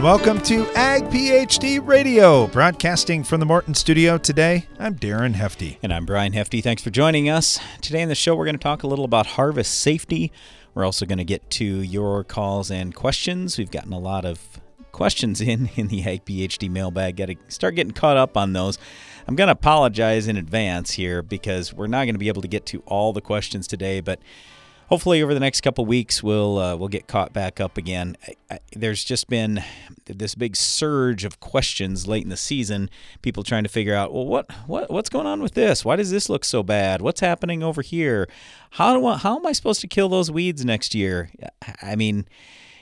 And welcome to Ag PhD Radio, broadcasting from the Morton studio today. I'm Darren Hefty. And I'm Brian Hefty. Thanks for joining us. Today in the show, we're going to talk a little about harvest safety. We're also going to get to your calls and questions. We've gotten a lot of questions in in the Ag PhD mailbag. Got to start getting caught up on those. I'm going to apologize in advance here because we're not going to be able to get to all the questions today, but hopefully over the next couple weeks we'll uh, we'll get caught back up again. I, I, there's just been this big surge of questions late in the season. People trying to figure out, well, what what what's going on with this? Why does this look so bad? What's happening over here? How do I, how am I supposed to kill those weeds next year? I mean.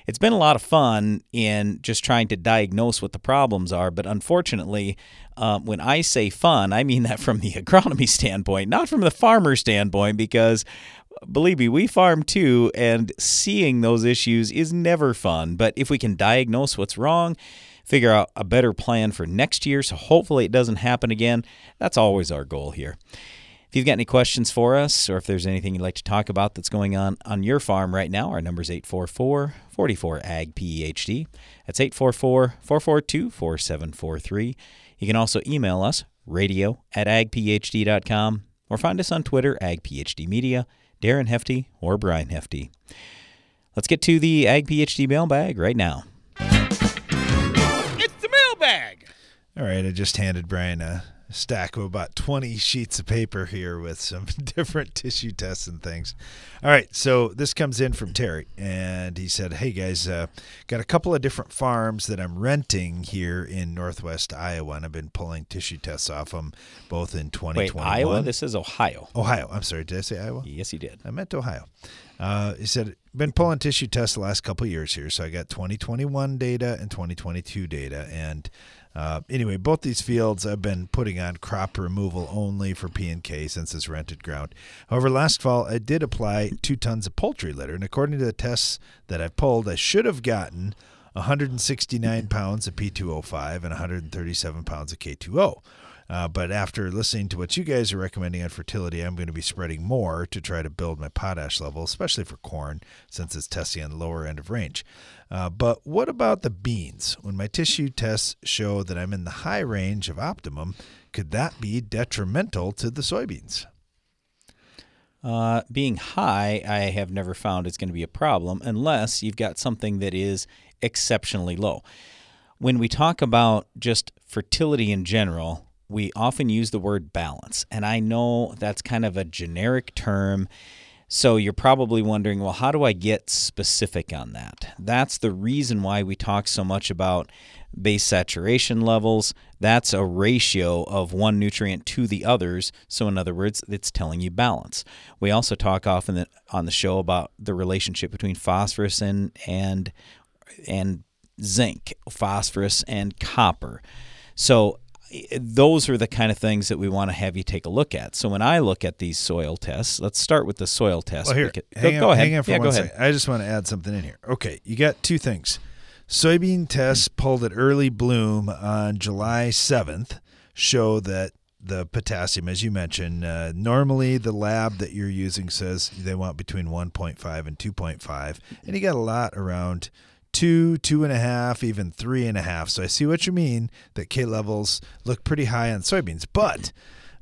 It's been a lot of fun in just trying to diagnose what the problems are, but unfortunately, um, when I say fun, I mean that from the agronomy standpoint, not from the farmer standpoint, because believe me, we farm too, and seeing those issues is never fun. But if we can diagnose what's wrong, figure out a better plan for next year, so hopefully it doesn't happen again, that's always our goal here. If you've got any questions for us, or if there's anything you'd like to talk about that's going on on your farm right now, our number is 844 44 AG PhD. That's 844 442 4743. You can also email us, radio at agphd.com, or find us on Twitter, agphdmedia. Darren Hefty, or Brian Hefty. Let's get to the Ag PhD mailbag right now. It's the mailbag. All right, I just handed Brian a stack of about 20 sheets of paper here with some different tissue tests and things. All right, so this comes in from Terry, and he said, Hey guys, uh, got a couple of different farms that I'm renting here in northwest Iowa, and I've been pulling tissue tests off them both in 2021. Wait, Iowa? This is Ohio. Ohio. I'm sorry, did I say Iowa? Yes, you did. I meant Ohio. Uh, he said, been pulling tissue tests the last couple years here. So I got 2021 data and 2022 data. And uh, anyway, both these fields I've been putting on crop removal only for P and K since it's rented ground. However, last fall I did apply two tons of poultry litter, and according to the tests that I pulled, I should have gotten 169 pounds of P2O5 and 137 pounds of K2O. Uh, but after listening to what you guys are recommending on fertility, I'm going to be spreading more to try to build my potash level, especially for corn, since it's testing on the lower end of range. Uh, but what about the beans? When my tissue tests show that I'm in the high range of optimum, could that be detrimental to the soybeans? Uh, being high, I have never found it's going to be a problem unless you've got something that is exceptionally low. When we talk about just fertility in general, we often use the word balance. And I know that's kind of a generic term. So you're probably wondering, well, how do I get specific on that? That's the reason why we talk so much about base saturation levels. That's a ratio of one nutrient to the others. So, in other words, it's telling you balance. We also talk often on the show about the relationship between phosphorus and and and zinc, phosphorus and copper. So those are the kind of things that we want to have you take a look at. So when I look at these soil tests, let's start with the soil test. Well, here, go, hang go, on, ahead. Hang on for yeah, one go ahead. second. I just want to add something in here. Okay, you got two things. Soybean tests pulled at early bloom on July 7th show that the potassium, as you mentioned, uh, normally the lab that you're using says they want between 1.5 and 2.5, and you got a lot around two, two and a half, even three and a half. So I see what you mean that K levels look pretty high on soybeans, but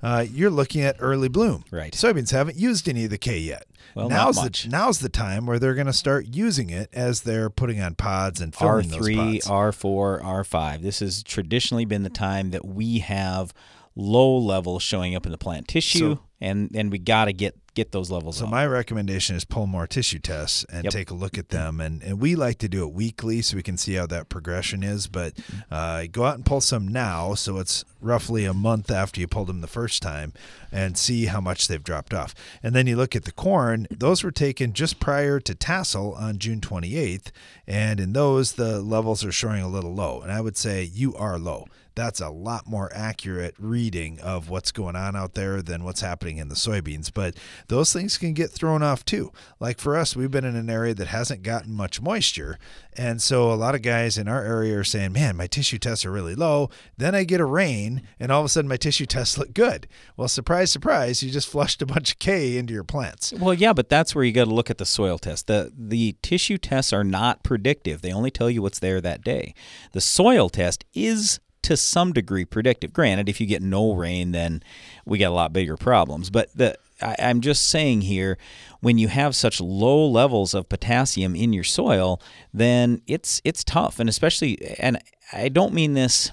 uh, you're looking at early bloom. Right. Soybeans haven't used any of the K yet. Well, now's not much. the now's the time where they're going to start using it as they're putting on pods and filling those pods. R3. R4, R5. This has traditionally been the time that we have low levels showing up in the plant tissue, So- and and we got to get get those levels up. So up. my recommendation is pull more tissue tests and Yep. take a look at them. And, and we like to do it weekly so we can see how that progression is. But uh, go out and pull some now, so it's roughly a month after you pulled them the first time, and see how much they've dropped off. And then you look at the corn; those were taken just prior to tassel on June 28th, and in those the levels are showing a little low. And I would say you are low. That's a lot more accurate reading of what's going on out there than what's happening in the soybeans. But those things can get thrown off too. Like for us, we've been in an area that hasn't gotten much moisture. And so a lot of guys in our area are saying, man, my tissue tests are really low. Then I get a rain, and all of a sudden my tissue tests look good. Well, surprise, surprise, you just flushed a bunch of K into your plants. Well, yeah, but that's where you got to look at the soil test. The the tissue tests are not predictive. They only tell you what's there that day. The soil test is to some degree predictive. Granted, if you get no rain, then we got a lot bigger problems. But the I, I'm just saying here, when you have such low levels of potassium in your soil, then it's it's tough, and especially, and I don't mean this.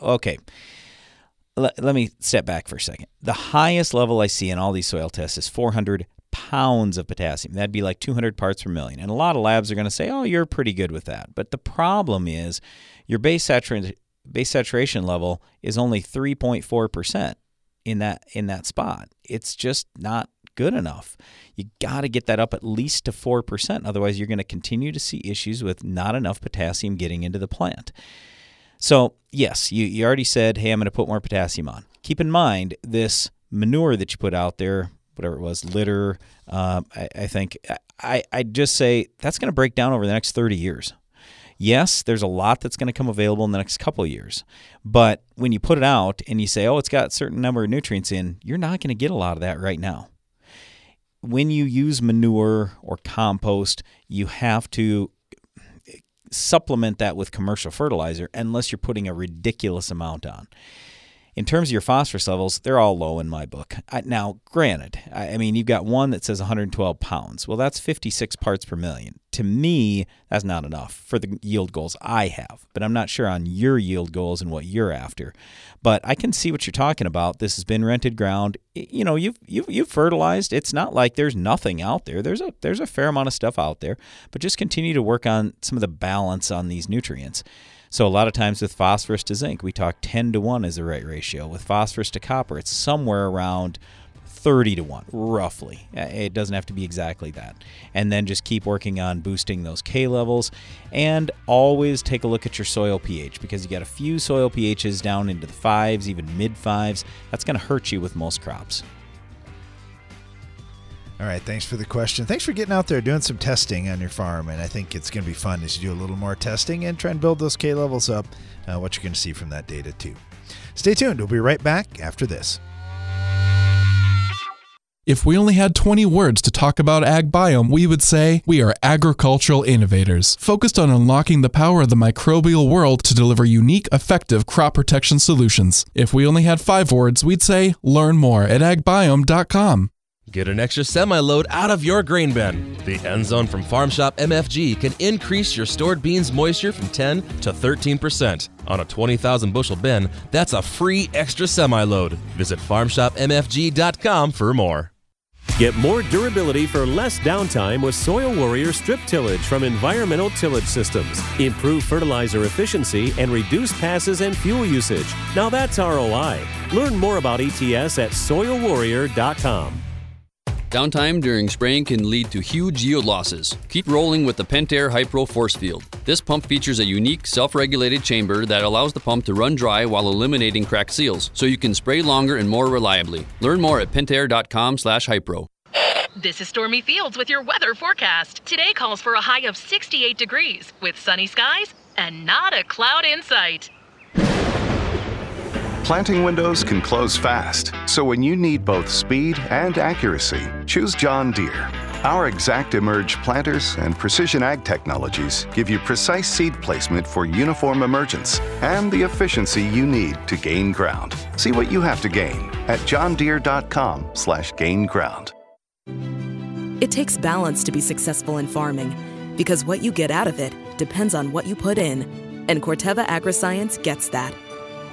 Okay, let, let me step back for a second. The highest level I see in all these soil tests is 400 pounds of potassium. That'd be like 200 parts per million. And a lot of labs are going to say, oh, you're pretty good with that. But the problem is your base saturation, base saturation level is only 3.4% in that in that spot. It's just not good enough. You got to get that up at least to 4%. Otherwise, you're going to continue to see issues with not enough potassium getting into the plant. So, yes, you, you already said, hey, I'm going to put more potassium on. Keep in mind, this manure that you put out there, whatever it was, litter, um, I, I think, I, I'd just say that's going to break down over the next 30 years. Yes, there's a lot that's going to come available in the next couple of years. But when you put it out and you say, oh, it's got a certain number of nutrients in, you're not going to get a lot of that right now. When you use manure or compost, you have to eh, supplement that with commercial fertilizer unless you're putting a ridiculous amount on. In terms of your phosphorus levels, they're all low in my book. I, now, granted, I, I mean, you've got one that says 112 pounds. Well, that's 56 parts per million. To me, that's not enough for the yield goals I have, but I'm not sure on your yield goals and what you're after. But I can see what you're talking about. This has been rented ground. You know, you've you've, you've fertilized. It's not like there's nothing out there. There's a there's a fair amount of stuff out there, but just continue to work on some of the balance on these nutrients. So a lot of times with phosphorus to zinc, we talk 10 to 1 is the right ratio. With phosphorus to copper, it's somewhere around 30 to 1, roughly. Uh, It doesn't have to be exactly that. And then just keep working on boosting those K levels and always take a look at your soil pH because you got a few soil pHs down into the fives, even mid fives. That's going to hurt you with most crops. All right, thanks for the question. Thanks for getting out there doing some testing on your farm, and I think it's going to be fun as you do a little more testing and try and build those K levels up. Uh, what you're going to see from that data too. Stay tuned. We'll be right back after this. If we only had 20 words to talk about AgBiome, we would say we are agricultural innovators, focused on unlocking the power of the microbial world to deliver unique, effective crop protection solutions. If we only had five words, we'd say learn more at agbiome.com. Get an extra semi load out of your grain bin. The end zone from Farm Shop MFG can increase your stored beans moisture from 10 to 13%. On a 20,000 bushel bin, that's a free extra semi load. Visit farmshopmfg.com for more. Get more durability for less downtime with Soil Warrior strip tillage from Environmental Tillage Systems. Improve fertilizer efficiency and reduce passes and fuel usage. Now that's ROI. Learn more about ETS at soilwarrior.com. Downtime during spraying can lead to huge yield losses. Keep rolling with the Pentair Hypro Force Field. This pump features a unique self-regulated chamber that allows the pump to run dry while eliminating cracked seals, so you can spray longer and more reliably. Learn more at pentair.com/hypro. This is Stormy Fields with your weather forecast. Today calls for a high of 68 degrees with sunny skies and not a cloud in sight. Planting windows can close fast, so when you need both speed and accuracy, choose John Deere. Our ExactEmerge planters and precision ag technologies give you precise seed placement for uniform emergence and the efficiency you need to gain ground. See what you have to gain at johndeere.com/gain ground. It takes balance to be successful in farming because what you get out of it depends on what you put in. And Corteva Agriscience gets that.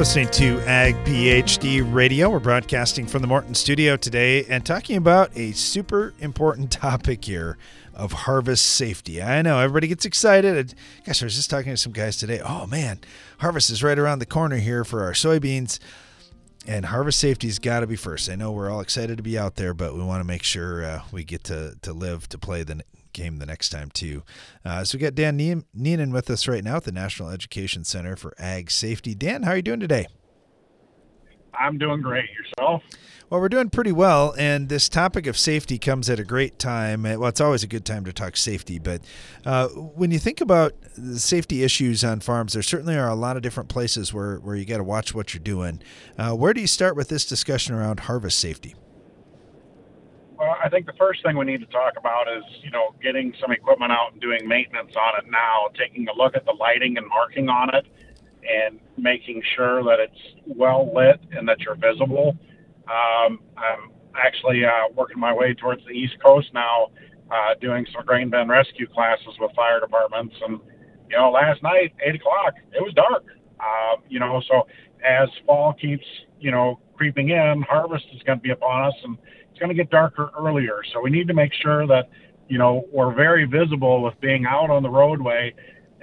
listening to Ag PhD Radio. We're broadcasting from the Morton studio today and talking about a super important topic here of harvest safety. I know everybody gets excited. Gosh, I was just talking to some guys today. Oh man, harvest is right around the corner here for our soybeans. And harvest safety's got to be first. I know we're all excited to be out there, but we want to make sure uh, we get to, to live to play the game the next time too. Uh, so we got Dan Neenan with us right now at the National Education Center for Ag Safety. Dan, how are you doing today? I'm doing great. Yourself? Well, we're doing pretty well, and this topic of safety comes at a great time. Well, it's always a good time to talk safety, but uh, when you think about the safety issues on farms, there certainly are a lot of different places where, where you got to watch what you're doing. Uh, where do you start with this discussion around harvest safety? Well, I think the first thing we need to talk about is, you know, getting some equipment out and doing maintenance on it now, taking a look at the lighting and marking on it, and making sure that it's well lit and that you're visible. Um, I'm actually uh, working my way towards the East Coast now, uh, doing some grain bin rescue classes with fire departments. And, you know, last night, 8 o'clock, it was dark. Uh, you know, so as fall keeps, you know, creeping in, harvest is going to be upon us. And going to get darker earlier. So we need to make sure that, you know, we're very visible with being out on the roadway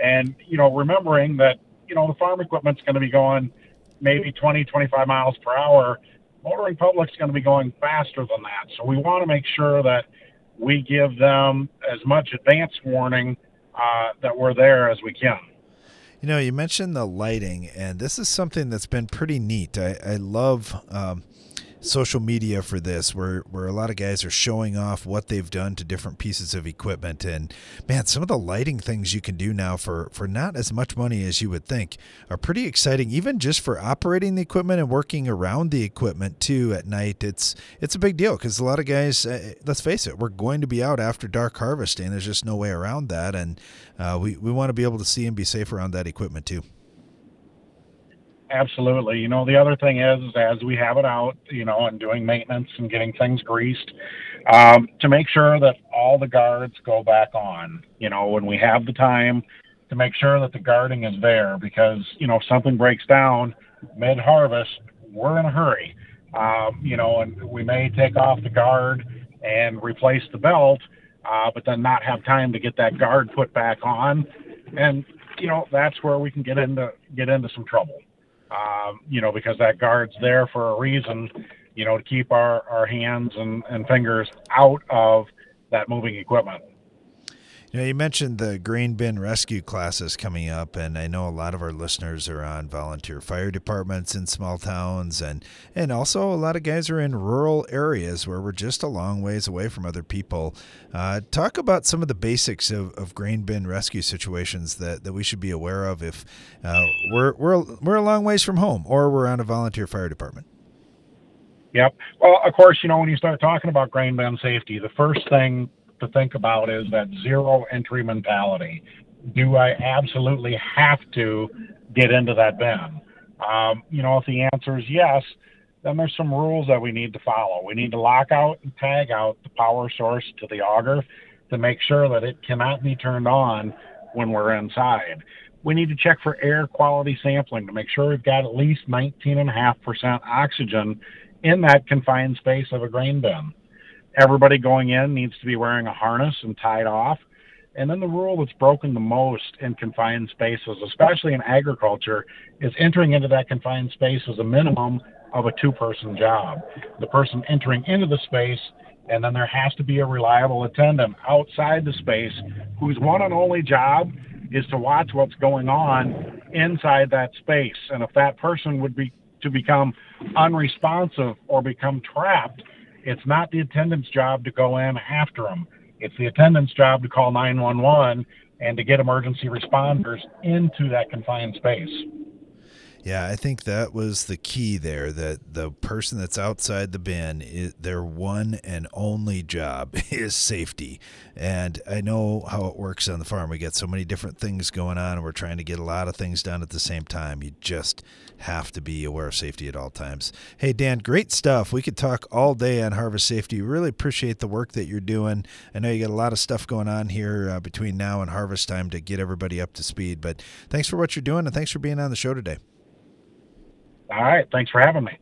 and, you know, remembering that, you know, the farm equipment's going to be going maybe 20, 25 miles per hour. Motoring public's going to be going faster than that. So we want to make sure that we give them as much advance warning uh, that we're there as we can. You know, you mentioned the lighting, and this is something that's been pretty neat. I, I love um, social media for this where where a lot of guys are showing off what they've done to different pieces of equipment. And man some of the lighting things you can do now for for not as much money as you would think are pretty exciting even just for operating the equipment and working around the equipment too at night. It's it's a big deal because a lot of guys uh, let's face it we're going to be out after dark harvesting. There's just no way around that. And uh, we, we want to be able to see and be safe around that equipment too Absolutely. You know, the other thing is, is as we have it out, you know, and doing maintenance and getting things greased, um, to make sure that all the guards go back on, you know, when we have the time to make sure that the guarding is there because, you know, if something breaks down mid harvest, we're in a hurry. Um, you know, and we may take off the guard and replace the belt, uh, but then not have time to get that guard put back on. And, you know, that's where we can get into get into some trouble um, you know, because that guard's there for a reason, you know, to keep our, our hands and, and fingers out of that moving equipment. You know, you mentioned the grain bin rescue classes coming up, and I know a lot of our listeners are on volunteer fire departments in small towns, and and also a lot of guys are in rural areas where we're just a long ways away from other people. Uh, talk about some of the basics of, of grain bin rescue situations that, that we should be aware of if uh, we're we're we're a long ways from home or we're on a volunteer fire department. Yep. Well, of course, you know when you start talking about grain bin safety, the first thing to think about is that zero entry mentality. Do I absolutely have to get into that bin? Um, you know, if the answer is yes, then there's some rules that we need to follow. We need to lock out and tag out the power source to the auger to make sure that it cannot be turned on when we're inside. We need to check for air quality sampling to make sure we've got at least 19.5% oxygen in that confined space of a grain bin everybody going in needs to be wearing a harness and tied off. And then the rule that's broken the most in confined spaces, especially in agriculture, is entering into that confined space as a minimum of a two person job. The person entering into the space, and then there has to be a reliable attendant outside the space whose one and only job is to watch what's going on inside that space. And if that person would be to become unresponsive or become trapped, it's not the attendant's job to go in after them. It's the attendant's job to call 911 and to get emergency responders into that confined space. Yeah, I think that was the key there. That the person that's outside the bin, is, their one and only job is safety. And I know how it works on the farm. We get so many different things going on, and we're trying to get a lot of things done at the same time. You just have to be aware of safety at all times. Hey, Dan, great stuff. We could talk all day on harvest safety. Really appreciate the work that you're doing. I know you got a lot of stuff going on here uh, between now and harvest time to get everybody up to speed. But thanks for what you're doing, and thanks for being on the show today. All right. Thanks for having me.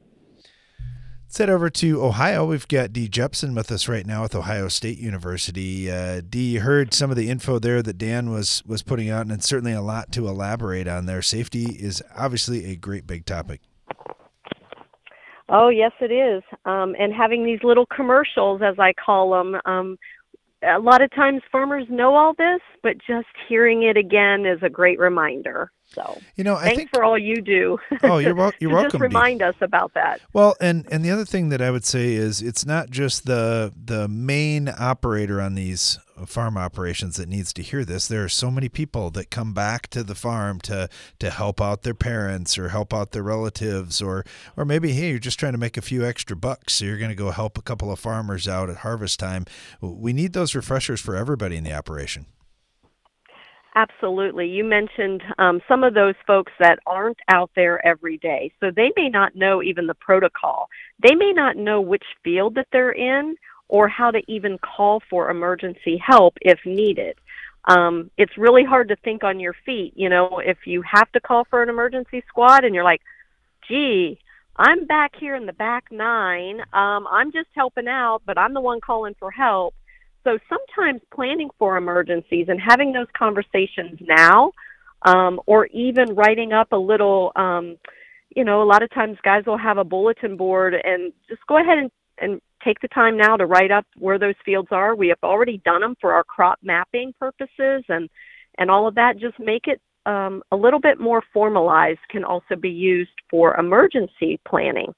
Let's head over to Ohio. We've got Dee Jepsen with us right now with Ohio State University. Uh, Dee, you heard some of the info there that Dan was was putting out, and it's certainly a lot to elaborate on there. Safety is obviously a great big topic. Oh, yes, it is. Um, and having these little commercials, as I call them, um, a lot of times farmers know all this, but just hearing it again is a great reminder. So, you know, I thanks think, for all you do. Oh, you're, wel- you're welcome. Just remind Dee. us about that. Well, and and the other thing that I would say is it's not just the the main operator on these farm operations that needs to hear this. There are so many people that come back to the farm to to help out their parents or help out their relatives or or maybe hey, you're just trying to make a few extra bucks, so you're going to go help a couple of farmers out at harvest time. We need those refreshers for everybody in the operation. Absolutely. You mentioned um, some of those folks that aren't out there every day. So they may not know even the protocol. They may not know which field that they're in or how to even call for emergency help if needed. Um, it's really hard to think on your feet. You know, if you have to call for an emergency squad and you're like, gee, I'm back here in the back nine. Um, I'm just helping out, but I'm the one calling for help so sometimes planning for emergencies and having those conversations now, um, or even writing up a little, um, you know, a lot of times guys will have a bulletin board and just go ahead and, and take the time now to write up where those fields are. We have already done them for our crop mapping purposes and, and all of that. Just make it um, a little bit more formalized can also be used for emergency planning.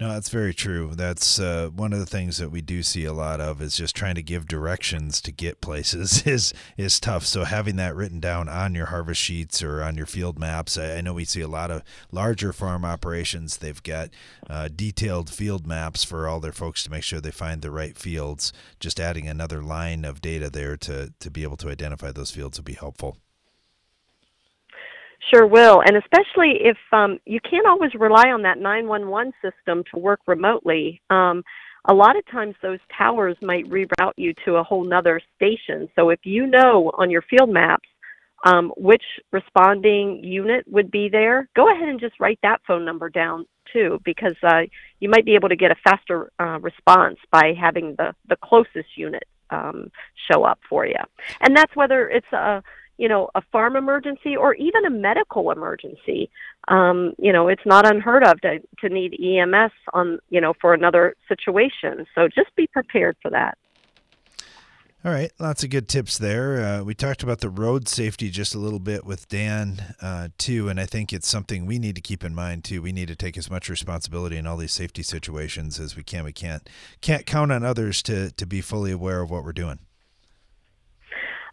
No, that's very true. That's uh, one of the things that we do see a lot of is just trying to give directions to get places is is tough. So having that written down on your harvest sheets or on your field maps, I, I know we see a lot of larger farm operations. They've got uh, detailed field maps for all their folks to make sure they find the right fields. Just adding another line of data there to to be able to identify those fields would be helpful. Sure will, and especially if um, you can't always rely on that 911 system to work remotely. Um, a lot of times those towers might reroute you to a whole nother station. So if you know on your field maps um, which responding unit would be there, go ahead and just write that phone number down too, because uh, you might be able to get a faster uh, response by having the the closest unit um, show up for you. And that's whether it's a you know, a farm emergency or even a medical emergency. Um, you know, it's not unheard of to, to need EMS on, you know, for another situation. So just be prepared for that. All right, lots of good tips there. Uh, we talked about the road safety just a little bit with Dan uh, too, and I think it's something we need to keep in mind too. We need to take as much responsibility in all these safety situations as we can. We can't can't count on others to to be fully aware of what we're doing.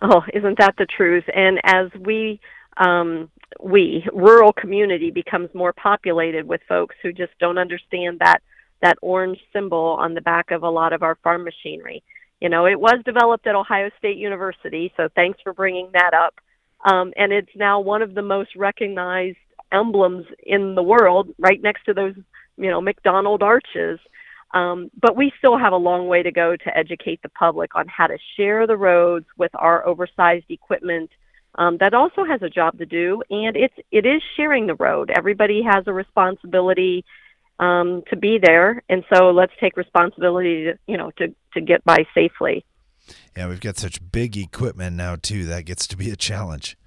Oh, isn't that the truth? And as we um, we rural community becomes more populated with folks who just don't understand that that orange symbol on the back of a lot of our farm machinery. You know, it was developed at Ohio State University, so thanks for bringing that up. Um, and it's now one of the most recognized emblems in the world, right next to those, you know, McDonald arches. Um, but we still have a long way to go to educate the public on how to share the roads with our oversized equipment. Um, that also has a job to do, and it's it is sharing the road. Everybody has a responsibility um, to be there, and so let's take responsibility, to, you know, to to get by safely. Yeah, we've got such big equipment now too. That gets to be a challenge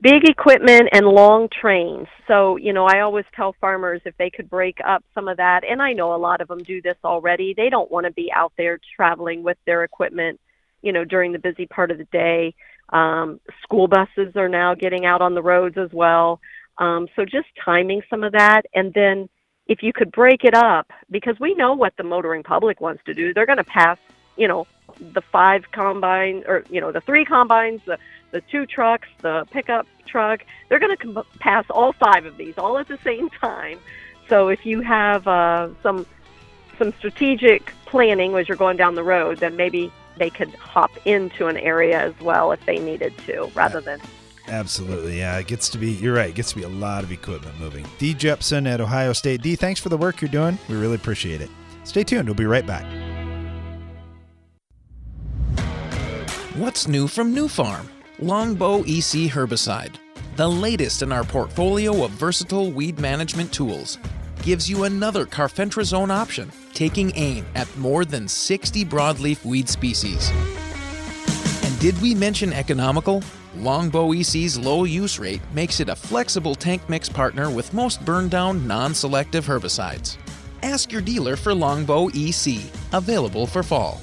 big equipment and long trains. So, you know, I always tell farmers if they could break up some of that, and I know a lot of them do this already, they don't want to be out there traveling with their equipment, you know, during the busy part of the day. Um, school buses are now getting out on the roads as well. Um, so just timing some of that. And then if you could break it up, because we know what the motoring public wants to do, they're going to pass, you know, the five combines or, you know, the three combines, the the two trucks, the pickup truck, they're going to com- pass all five of these all at the same time. So if you have uh, some some strategic planning as you're going down the road, then maybe they could hop into an area as well if they needed to, rather than. Absolutely, yeah. It gets to be. You're right. It gets to be a lot of equipment moving. Dee Jepsen at Ohio State. Dee thanks for the work you're doing. We really appreciate it. Stay tuned. We'll be right back. What's new from Nufarm? Longbow EC herbicide, the latest in our portfolio of versatile weed management tools, gives you another carfentrazone option, taking aim at more than 60 broadleaf weed species. And did we mention economical? Longbow EC's low use rate makes it a flexible tank mix partner with most burn down non selective herbicides. Ask your dealer for Longbow EC, available for fall.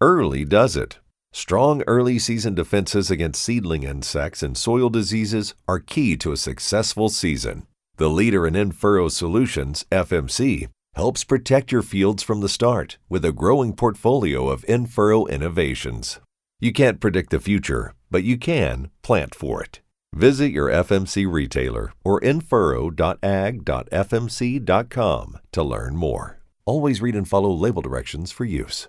Early does it. Strong early season defenses against seedling insects and soil diseases are key to a successful season. The leader in in-furrow solutions, FMC, helps protect your fields from the start with a growing portfolio of in-furrow innovations. You can't predict the future, but you can plant for it. Visit your FMC retailer or infurrow.ag.fmc.com to learn more. Always read and follow label directions for use.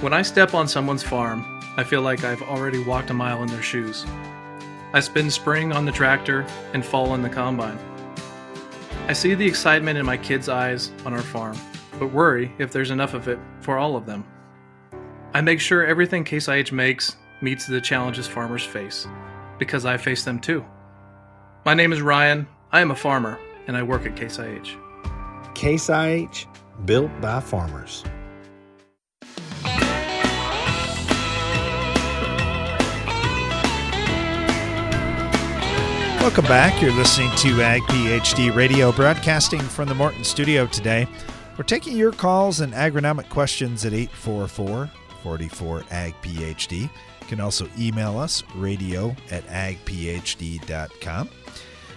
When I step on someone's farm, I feel like I've already walked a mile in their shoes. I spend spring on the tractor and fall in the combine. I see the excitement in my kids' eyes on our farm, but worry if there's enough of it for all of them. I make sure everything Case IH makes meets the challenges farmers face, because I face them too. My name is Ryan, I am a farmer, and I work at Case IH. Case IH, built by farmers. Welcome back. You're listening to Ag PhD Radio, broadcasting from the Morton studio today. We're taking your calls and agronomic questions at 844 44 Ag PhD. You can also email us, radio at agphd.com.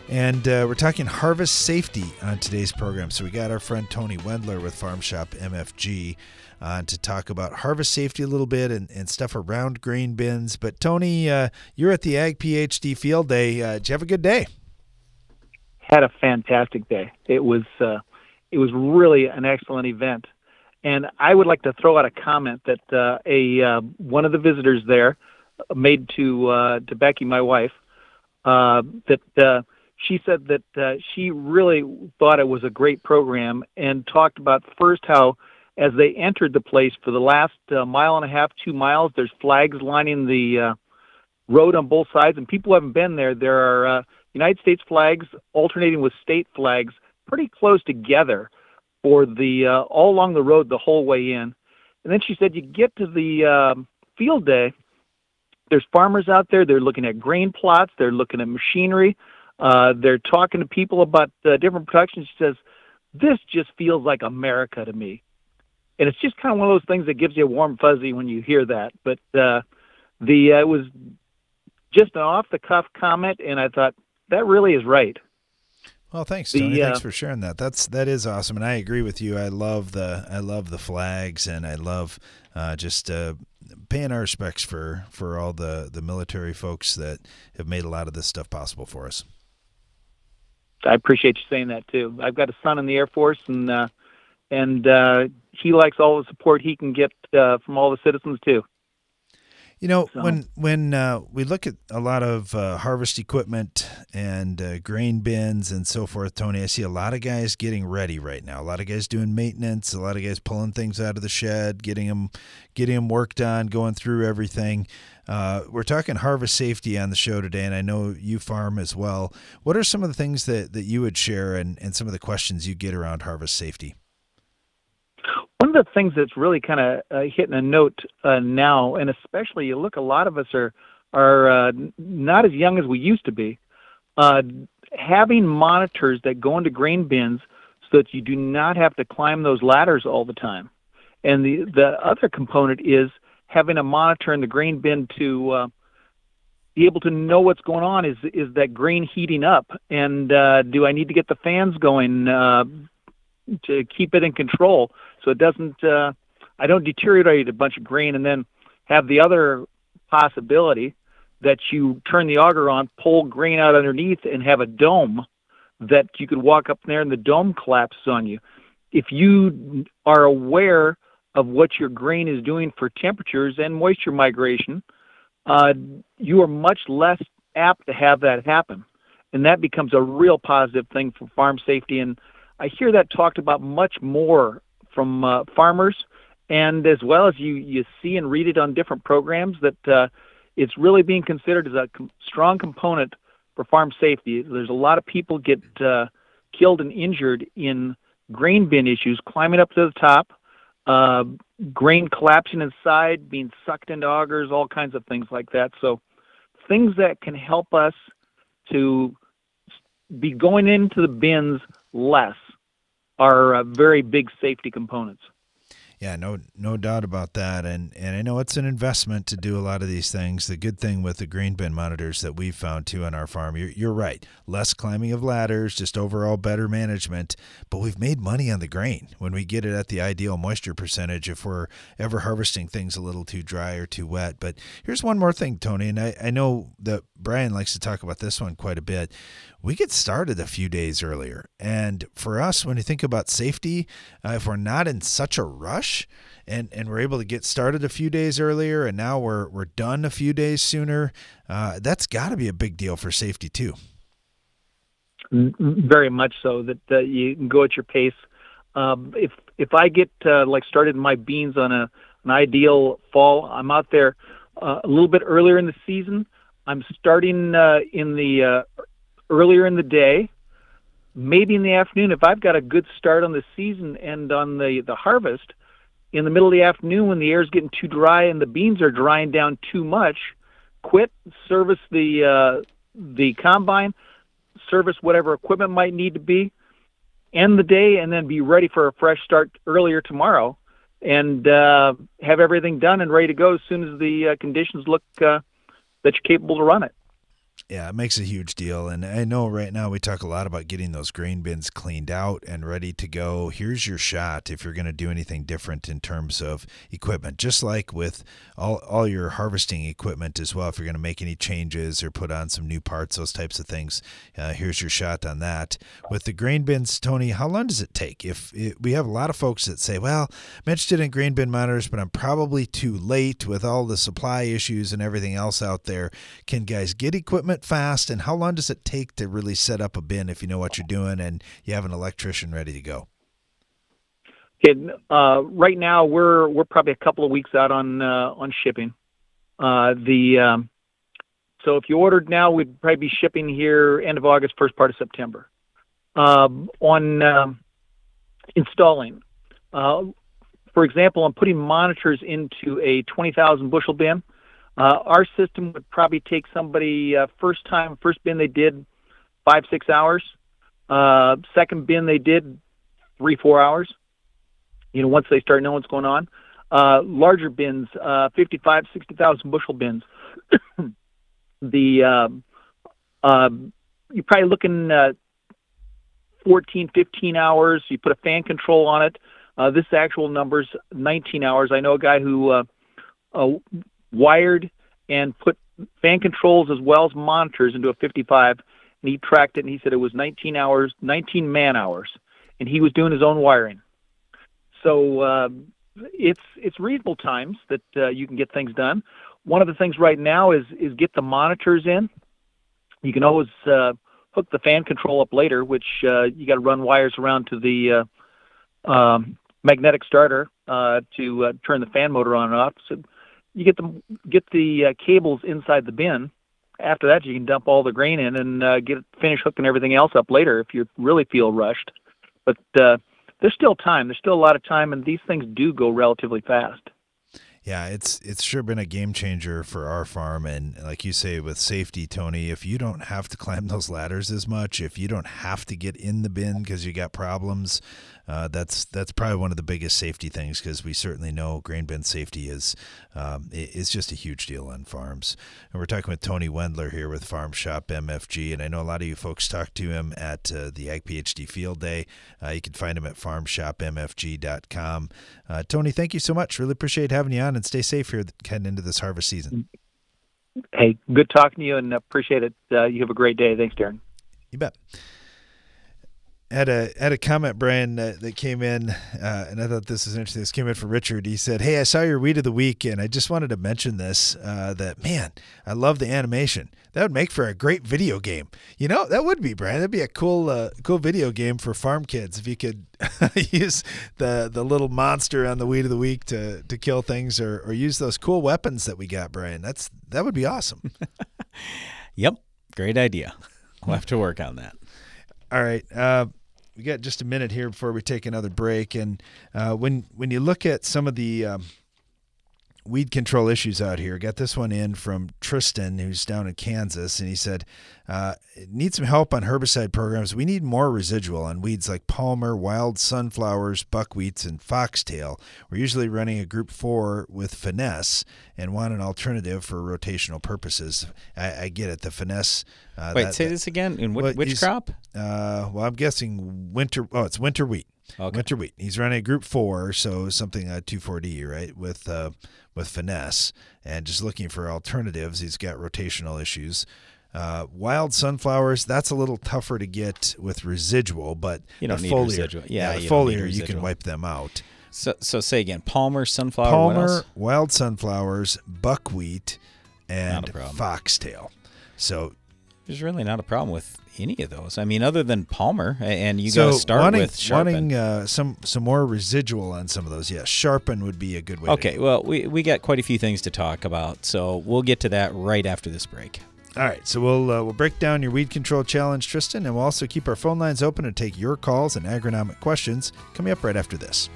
And uh, we're talking harvest safety on today's program. So we got our friend Tony Wendler with Farm Shop MFG on to talk about harvest safety a little bit and, and stuff around grain bins. But Tony, uh, you're at the Ag PhD Field Day. Uh, did you have a good day? Had a fantastic day. It was uh, it was really an excellent event, and I would like to throw out a comment that uh, a uh, one of the visitors there made to uh, to Becky, my wife, uh, that uh, she said that uh, she really thought it was a great program and talked about first how as they entered the place for the last uh, mile and a half, two miles, there's flags lining the uh, road on both sides, and people haven't been there. There are uh, United States flags alternating with state flags, pretty close together, for the uh, all along the road the whole way in. And then she said, you get to the uh, field day. There's farmers out there. They're looking at grain plots. They're looking at machinery. Uh, they're talking to people about uh, different productions. She says, "This just feels like America to me." And it's just kind of one of those things that gives you a warm fuzzy when you hear that. But uh, the uh, it was just an off the cuff comment, and I thought that really is right. Well, thanks, Tony. The, uh, thanks for sharing that. That's that is awesome, and I agree with you. I love the I love the flags, and I love uh, just uh, paying our respects for for all the the military folks that have made a lot of this stuff possible for us. I appreciate you saying that too. I've got a son in the Air Force, and uh, and uh, he likes all the support he can get uh, from all the citizens too. You know, So- when when uh, we look at a lot of uh, harvest equipment and uh, grain bins and so forth, Tony, I see a lot of guys getting ready right now. A lot of guys doing maintenance. A lot of guys pulling things out of the shed, getting them, getting them worked on, going through everything. Uh, we're talking harvest safety on the show today, and I know you farm as well. What are some of the things that, that you would share and, and some of the questions you get around harvest safety? One of the things that's really kind of uh, hitting a note uh, now, and especially you look, a lot of us are are uh, not as young as we used to be. Uh, having monitors that go into grain bins so that you do not have to climb those ladders all the time. And the the other component is having a monitor in the grain bin to uh, be able to know what's going on. Is is that grain heating up? And uh, do I need to get the fans going to keep it in control so it doesn't? Uh, I don't deteriorate a bunch of grain and then have the other possibility that you turn the auger on, pull grain out underneath, and have a dome that you could walk up there and the dome collapses on you. If you are aware of what your grain is doing for temperatures and moisture migration, uh, you are much less apt to have that happen. And that becomes a real positive thing for farm safety. And I hear that talked about much more from uh, farmers, and as well as you, you see and read it on different programs that uh, it's really being considered as a com- strong component for farm safety. There's a lot of people get uh, killed and injured in grain bin issues, climbing up to the top, uh, grain collapsing inside, being sucked into augers, all kinds of things like that. So, things that can help us to be going into the bins less are uh, very big safety components. Yeah, no, no doubt about that, and and I know it's an investment to do a lot of these things. The good thing with the grain bin monitors that we've found too on our farm, you're, you're right, less climbing of ladders, just overall better management. But we've made money on the grain when we get it at the ideal moisture percentage. If we're ever harvesting things a little too dry or too wet, but here's one more thing, Tony, and I, I know that Brian likes to talk about this one quite a bit. We get started a few days earlier, and for us, when you think about safety, uh, if we're not in such a rush and and we're able to get started a few days earlier and now we're we're done a few days sooner uh, that's got to be a big deal for safety too Very much so that uh, you can go at your pace. Um, if if I get uh, like started my beans on a an ideal fall, I'm out there uh, a little bit earlier in the season. I'm starting uh, in the uh, earlier in the day, maybe in the afternoon. If I've got a good start on the season and on the the harvest, in the middle of the afternoon when the air's getting too dry and the beans are drying down too much, quit, service the uh, the combine, service whatever equipment might need to be, end the day, and then be ready for a fresh start earlier tomorrow, and uh, have everything done and ready to go as soon as the uh, conditions look uh, that you're capable to run it. Yeah, it makes a huge deal. And I know right now we talk a lot about getting those grain bins cleaned out and ready to go. Here's your shot if you're going to do anything different in terms of equipment, just like with all, all your harvesting equipment as well. If you're going to make any changes or put on some new parts, those types of things, uh, here's your shot on that. With the grain bins, Tony, how long does it take? If it, we have a lot of folks that say, well, I'm interested in grain bin monitors, but I'm probably too late with all the supply issues and everything else out there. Can guys get equipment fast? And how long does it take to really set up a bin if you know what you're doing and you have an electrician ready to go? Okay, uh, right now we're we're probably a couple of weeks out on uh, on shipping. Uh, the um, so if you ordered now, we'd probably be shipping here end of August, first part of September. Um, on um, installing, uh, for example, I'm putting monitors into a twenty thousand bushel bin, uh, our system would probably take somebody uh, first time first bin they did five six hours. Uh, second bin they did three four hours you know, once they start knowing what's going on. Uh, larger bins, uh, 55, 60,000 bushel bins. the, um, um, you're probably looking at 14, 15 hours. You put a fan control on it. Uh, this actual number's 19 hours. I know a guy who uh, uh, wired and put fan controls as well as monitors into a 55, and he tracked it, and he said it was 19 hours, 19 man hours, and he was doing his own wiring. So uh, it's it's reasonable times that uh, you can get things done. one of the things right now is is get the monitors in. You can always uh, hook the fan control up later, which uh, you got to run wires around to the uh, um, magnetic starter uh, to uh, turn the fan motor on and off. So you get the get the uh, cables inside the bin. After that, you can dump all the grain in and uh, get finish hooking everything else up later if you really feel rushed. But uh, there's still time. There's still a lot of time, and these things do go relatively fast. Yeah, it's it's sure been a game changer for our farm, and like you say with safety, Tony. If you don't have to climb those ladders as much, if you don't have to get in the bin because you got problems, uh, that's that's probably one of the biggest safety things because we certainly know grain bin safety is um, is just a huge deal on farms. And we're talking with Tony Wendler here with Farm Shop MFG, and I know a lot of you folks talked to him at uh, the Ag PhD Field Day. Uh, you can find him at farmshopmfg.com. Uh, Tony, thank you so much. Really appreciate having you on, and stay safe here heading into this harvest season. Hey, good talking to you, and appreciate it. Uh, you have a great day. Thanks, Darren. You bet had a had a comment, Brian, uh, that came in, uh, and I thought this was interesting. This came in from Richard. He said, "Hey, I saw your weed of the week, and I just wanted to mention this. Uh, that man, I love the animation. That would make for a great video game. You know, that would be, Brian. That'd be a cool uh, cool video game for farm kids if you could use the the little monster on the weed of the week to to kill things, or or use those cool weapons that we got, Brian. That's that would be awesome. yep, great idea. We'll have to work on that. All right." Uh, we got just a minute here before we take another break. And uh, when when you look at some of the um, weed control issues out here, got this one in from Tristan, who's down in Kansas, and he said, uh, "Need some help on herbicide programs. We need more residual on weeds like palmer, wild sunflowers, buckwheats, and foxtail. We're usually running a group four with finesse." And want an alternative for rotational purposes. I, I get it. The finesse. Uh, Wait, that, say that, this again. In well, which crop? Uh, well, I'm guessing winter. Oh, it's winter wheat. Okay. Winter wheat. He's running a group four, so something uh, 2,4-D, right? With uh, with finesse, and just looking for alternatives. He's got rotational issues. Uh, wild sunflowers, that's a little tougher to get with residual, but you the foliar, residual. Yeah, yeah the foliar you can wipe them out. So, so say again: Palmer, sunflower, Palmer, wild sunflowers, buckwheat, and foxtail. So there's really not a problem with any of those. I mean, other than Palmer, and you so got to start wanting, with sharpen. wanting uh, some some more residual on some of those. Yes, sharpen would be a good way. Okay, well, we we got quite a few things to talk about, so we'll get to that right after this break. All right, so we'll uh, we'll break down your weed control challenge, Tristan, and we'll also keep our phone lines open to take your calls and agronomic questions. Coming up right after this.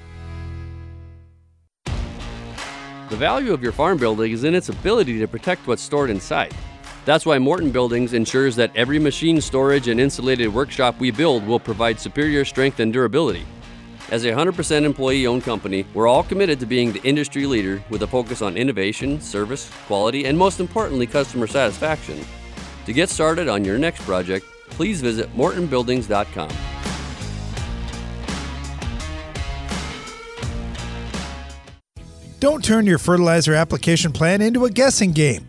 The value of your farm building is in its ability to protect what's stored inside. That's why Morton Buildings ensures that every machine storage and insulated workshop we build will provide superior strength and durability. As a 100% employee owned company, we're all committed to being the industry leader with a focus on innovation, service, quality, and most importantly, customer satisfaction. To get started on your next project, please visit mortonbuildings.com. Don't turn your fertilizer application plan into a guessing game.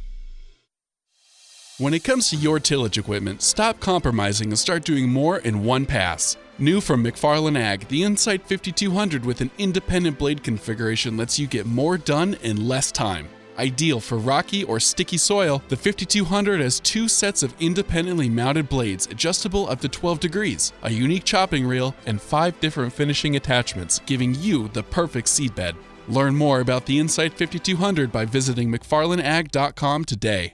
When it comes to your tillage equipment, stop compromising and start doing more in one pass. New from McFarlane Ag, the Insight 5200 with an independent blade configuration lets you get more done in less time. Ideal for rocky or sticky soil, the 5200 has two sets of independently mounted blades adjustable up to 12 degrees, a unique chopping reel, and five different finishing attachments, giving you the perfect seedbed. Learn more about the Insight 5200 by visiting McFarlaneAg.com today.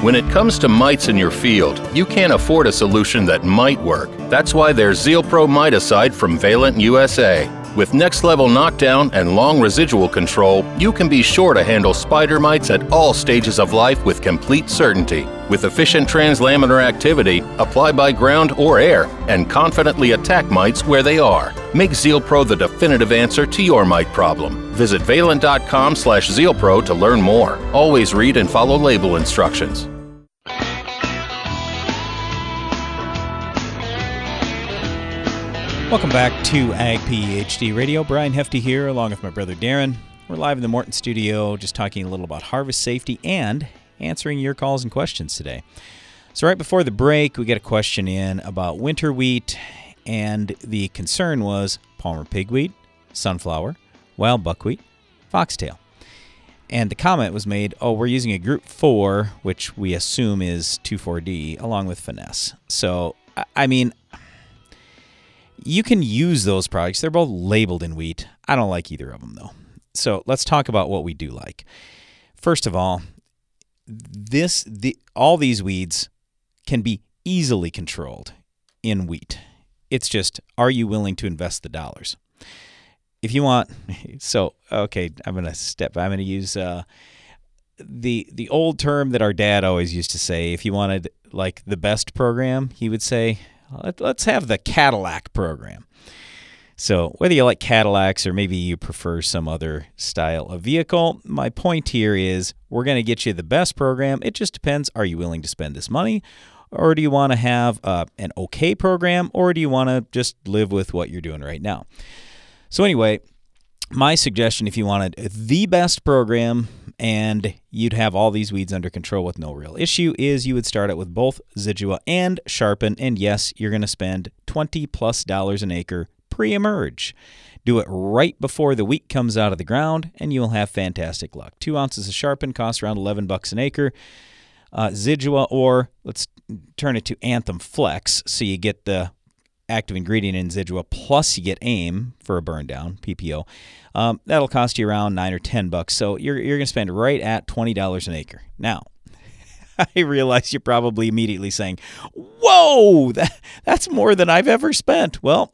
When it comes to mites in your field, you can't afford a solution that might work. That's why there's Zeal Pro Miticide from Valent USA. With next level knockdown and long residual control, you can be sure to handle spider mites at all stages of life with complete certainty. With efficient translaminar activity, apply by ground or air, and confidently attack mites where they are. Make Zeal Pro the definitive answer to your mite problem. Visit valent.com slash zealpro to learn more. Always read and follow label instructions. Welcome back to Ag PhD Radio. Brian Hefty here, along with my brother Darren. We're live in the Morton studio, just talking a little about harvest safety and answering your calls and questions today. So, right before the break, we get a question in about winter wheat, and the concern was Palmer pigweed, sunflower, wild buckwheat, foxtail. And the comment was made, oh, we're using a group 4, which we assume is 2,4-D, along with finesse. So, I mean, you can use those products. They're both labeled in wheat. I don't like either of them though. So let's talk about what we do like. First of all, this the all these weeds can be easily controlled in wheat. It's just are you willing to invest the dollars? If you want so okay, I'm to step I'm to use uh, the the old term that our dad always used to say if you wanted like the best program, he would say let's have the Cadillac program. So, whether you like Cadillacs or maybe you prefer some other style of vehicle, my point here is we're going to get you the best program. It just depends are you willing to spend this money? Or do you want to have uh, an okay program? Or do you want to just live with what you're doing right now? So, anyway, my suggestion if you wanted the best program and you'd have all these weeds under control with no real issue is you would start out with both Zidua and Sharpen and yes you're going to spend 20 plus dollars an acre pre-emerge. Do it right before the wheat comes out of the ground, and you will have fantastic luck. Two ounces of Sharpen costs around 11 bucks an acre. Uh, Zidua, or let's turn it to Anthem Flex, so you get the active ingredient in Zidua plus you get AIM for a burn down PPO. Um, that'll cost you around nine or ten bucks. So you're you're to spend right at twenty dollars an acre. Now, I realize you're probably immediately saying, "Whoa, that, that's more than I've ever spent." Well,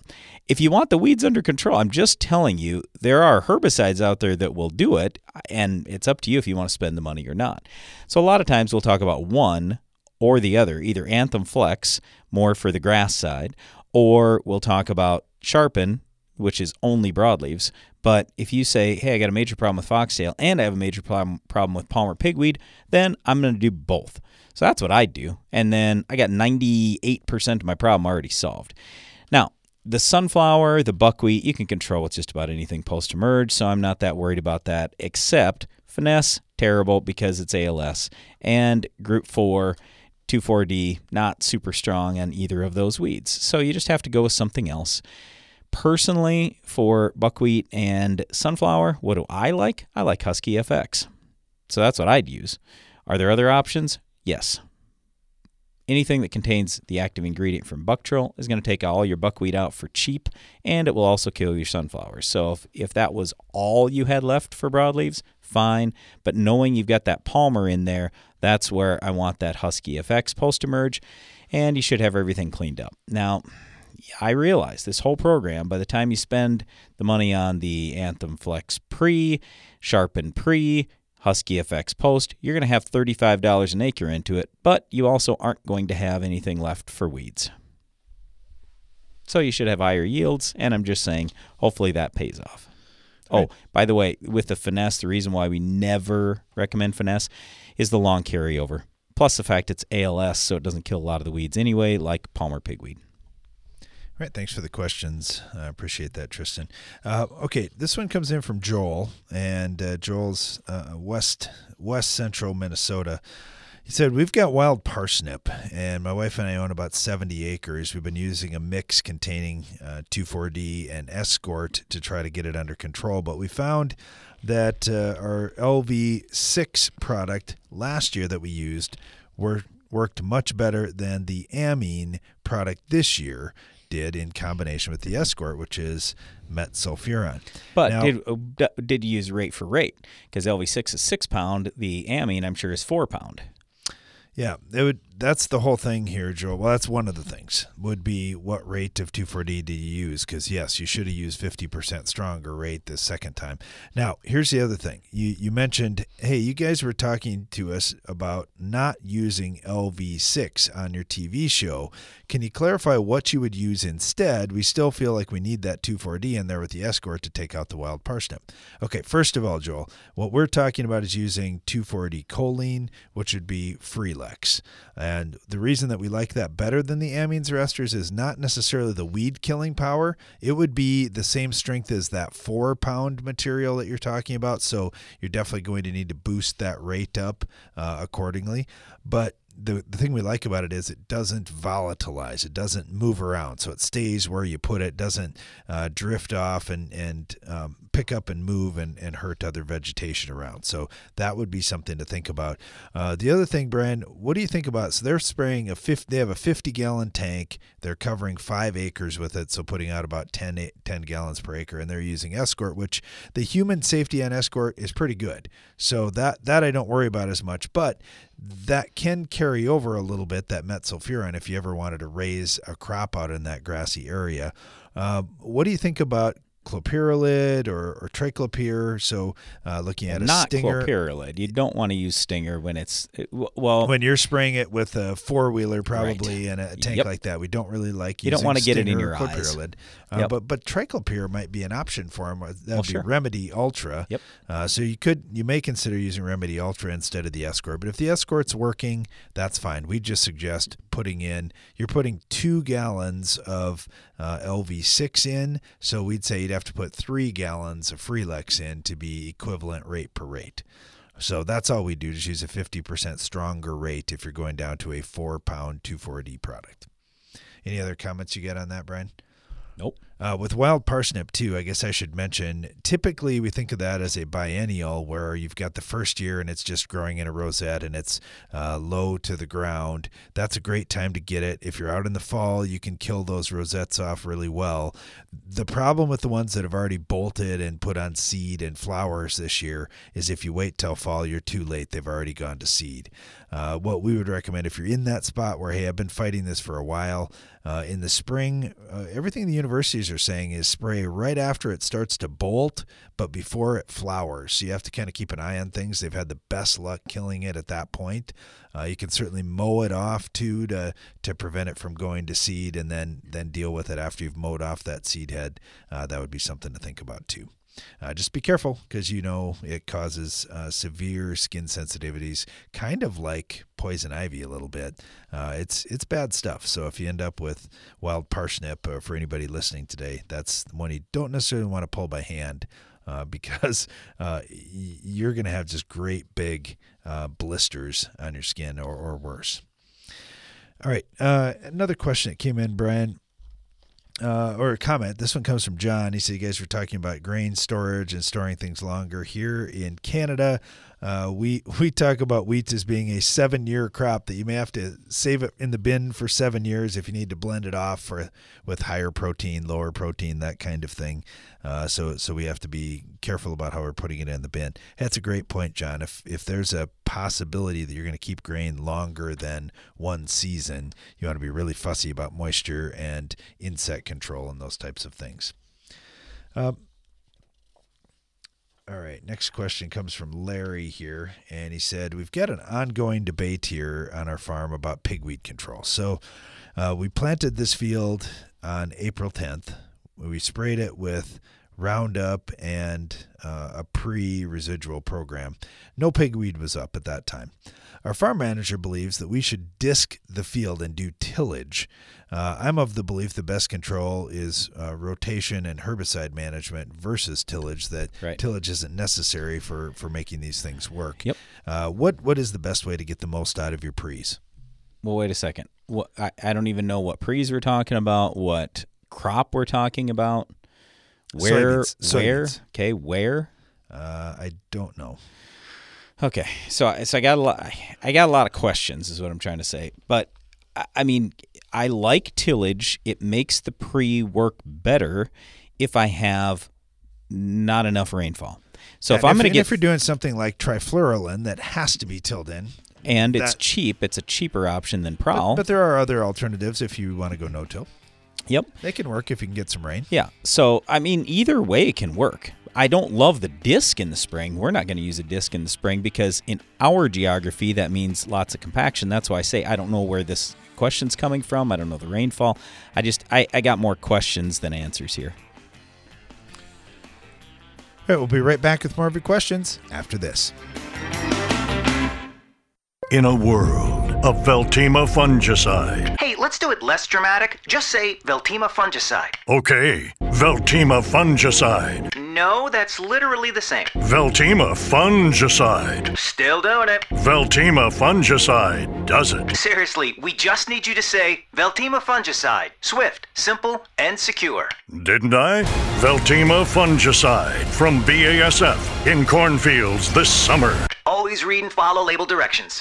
if you want the weeds under control, I'm just telling you, there are herbicides out there that will do it, and it's up to you if you want to spend the money or not. So, a lot of times we'll talk about one or the other, either Anthem Flex, more for the grass side, or we'll talk about Sharpen, which is only broadleaves. But if you say, hey, I got a major problem with foxtail and I have a major problem, problem with palmer pigweed, then I'm going to do both. So that's what I do. And then I got 98% of my problem already solved. Now, the sunflower, the buckwheat, you can control with just about anything post emerge, so I'm not that worried about that, except finesse, terrible because it's ALS, and group 4, 2,4-D, not super strong on either of those weeds. So you just have to go with something else. Personally, for buckwheat and sunflower, what do I like? I like Huskie FX. So that's what I'd use. Are there other options? Yes. Anything that contains the active ingredient from Buctril is going to take all your buckwheat out for cheap, and it will also kill your sunflowers. So if, if that was all you had left for broadleaves, fine. But knowing you've got that Palmer in there, that's where I want that Huskie FX post emerge, and you should have everything cleaned up. Now, I realize this whole program, by the time you spend the money on the Anthem Flex Pre, Sharpen Pre, Huskie FX Post, you're going to have $35 an acre into it, but you also aren't going to have anything left for weeds. So you should have higher yields, and I'm just saying, hopefully that pays off. Oh, by the way, with the finesse, the reason why we never recommend finesse is the long carryover. Plus the fact it's ALS, so it doesn't kill a lot of the weeds anyway, like Palmer pigweed. All right, thanks for the questions. I appreciate that, Tristan. Uh, okay, this one comes in from Joel, and uh, Joel's uh, west west central Minnesota. He said, We've got wild parsnip, and my wife and I own about 70 acres. We've been using a mix containing uh, 2,4-D and Escort to try to get it under control, but we found that uh, our LV6 product last year that we used were, worked much better than the amine product this year did in combination with the Escort, which is metsulfuron. But Now- did uh, did you use rate for rate? Because LV6 is six pound. The amine, I'm sure, is four pound. Yeah, it would. That's the whole thing here, Joel. Well, that's one of the things. Would be what rate of 2,4-D did you use? Because yes, you should have used 50% stronger rate the second time. Now, here's the other thing. You you mentioned, hey, you guys were talking to us about not using LV6 on your TV show. Can you clarify what you would use instead? We still feel like we need that 2,4-D in there with the escort to take out the wild parsnip. Okay, first of all, Joel, what we're talking about is using 2,4-D choline, which would be Freelexx. And the reason that we like that better than the amines or esters is not necessarily the weed killing power. It would be the same strength as that four pound material that you're talking about. So you're definitely going to need to boost that rate up uh, accordingly. But the, the thing we like about it is it doesn't volatilize. It doesn't move around. So it stays where you put it, doesn't uh, drift off and, and um, pick up and move and, and hurt other vegetation around. So that would be something to think about. Uh, the other thing, Brian, what do you think about? So they're spraying a 50, they have a 50 gallon tank. They're covering five acres with it. So putting out about 10, 10 gallons per acre. And they're using Escort, which the human safety on Escort is pretty good. So that, that I don't worry about as much. But that can carry over a little bit that metsulfuron if you ever wanted to raise a crop out in that grassy area. Uh, what do you think about clopyralid or, or triclopyr? So uh, looking at a Not stinger. clopyralid. You don't want to use stinger when it's well. when you're spraying it with a four wheeler, probably in a tank Yep. like that, we don't really like. You don't using wanna get it in your or eyes. Uh, Yep. But but triclopyr might be an option for them. That would Well, be sure. Remedy Ultra. Yep. Uh, so you could you may consider using Remedy Ultra instead of the Escort. But if the Escort's working, that's fine. We just suggest putting in. You're putting two gallons of uh, LV6 in, so we'd say you'd have to put three gallons of Freelexx in to be equivalent rate per rate. So that's all we do. Just use a 50% stronger rate if you're going down to a four pound 2,4-D product. Any other comments you got on that, Brian? Nope. Uh, with wild parsnip too, I guess I should mention. Typically, we think of that as a biennial, where you've got the first year and it's just growing in a rosette and it's uh, low to the ground. That's a great time to get it. If you're out in the fall, you can kill those rosettes off really well. The problem with the ones that have already bolted and put on seed and flowers this year is if you wait till fall, you're too late. They've already gone to seed. Uh, what we would recommend if you're in that spot where hey, I've been fighting this for a while. Uh, in the spring, uh, everything the universities are saying is spray right after it starts to bolt, but before it flowers. So you have to kind of keep an eye on things. They've had the best luck killing it at that point. Uh, you can certainly mow it off too to to prevent it from going to seed, and then then deal with it after you've mowed off that seed head. Uh, that would be something to think about too. Uh, just be careful because you know it causes uh, severe skin sensitivities, kind of like poison ivy a little bit. Uh, it's it's bad stuff. So if you end up with wild parsnip, uh, for anybody listening today, that's one you don't necessarily want to pull by hand. Uh, because uh, you're going to have just great big uh, blisters on your skin or, or worse. All right. Uh, another question that came in, Brian uh, or a comment. This one comes from John. He said, You guys were talking about grain storage and storing things longer. Here in Canada, uh, we we talk about wheat as being a seven year crop that you may have to save it in the bin for seven years if you need to blend it off for with higher protein, lower protein, that kind of thing. Uh, so so we have to be careful about how we're putting it in the bin. That's a great point, John. If if there's a possibility that you're going to keep grain longer than one season, you want to be really fussy about moisture and insect control and those types of things. Um, all right, next question comes from Larry here, and he said, We've got an ongoing debate here on our farm about pigweed control. So uh, we planted this field on April 10th. We sprayed it with Roundup and uh, a pre residual program. No pigweed was up at that time. Our farm manager believes that we should disc the field and do tillage. Uh, I'm of the belief the best control is uh, rotation and herbicide management versus tillage. That Right. tillage isn't necessary for, for making these things work. Yep. Uh, what what is the best way to get the most out of your prees? Well, wait a second. What I, I don't even know what prees we're talking about. What crop we're talking about? Where? Soybeans. Where? Soybeans. Okay, where? Uh, I don't know. Okay, so so I got a lot. I got a lot of questions, is what I'm trying to say. But I- mean, I like tillage. It makes the pre work better if I have not enough rainfall. So if I'm going to get if you're doing something like trifluralin that has to be tilled in, and it's cheap, it's a cheaper option than but, but there are other alternatives if you want to go no till. Yep. They can work if you can get some rain. Yeah. So, I mean, either way can work. I don't love the disc in the spring. We're not going to use a disc in the spring because in our geography, that means lots of compaction. That's why I say I don't know where this question's coming from. I don't know the rainfall. I just, I, I got more questions than answers here. All right, we'll be right back with more of your questions after this. In a world of Veltima fungicide. Hey, let's do it less dramatic. Just say Veltima fungicide. Okay, Veltima fungicide. No, that's literally the same. Veltima fungicide. Still doing it. Veltima fungicide does it. Seriously, we just need you to say Veltima fungicide. Swift, simple, and secure. Didn't I? Veltima fungicide from BASF in cornfields this summer. Always read and follow label directions.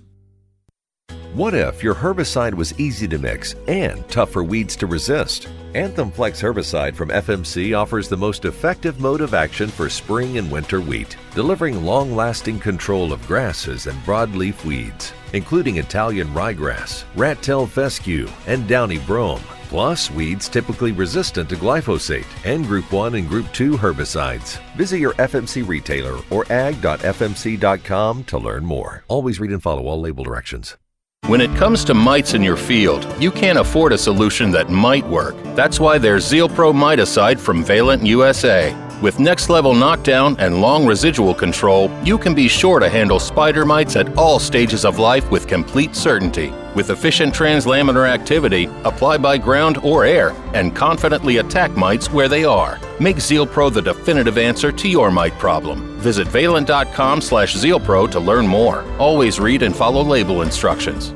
What if your herbicide was easy to mix and tough for weeds to resist? Anthem Flex herbicide from FMC offers the most effective mode of action for spring and winter wheat, delivering long lasting control of grasses and broadleaf weeds, including Italian ryegrass, rat tail fescue, and downy brome, plus weeds typically resistant to glyphosate and Group 1 and Group 2 herbicides. Visit your FMC retailer or ag.fmc.com to learn more. Always read and follow all label directions. When it comes to mites in your field, you can't afford a solution that might work. That's why there's Zeal Pro Miticide from Valent USA. With next level knockdown and long residual control, you can be sure to handle spider mites at all stages of life with complete certainty. With efficient translaminar activity, apply by ground or air, and confidently attack mites where they are. Make Zeal Pro the definitive answer to your mite problem. Visit valent.com slash zealpro to learn more. Always read and follow label instructions.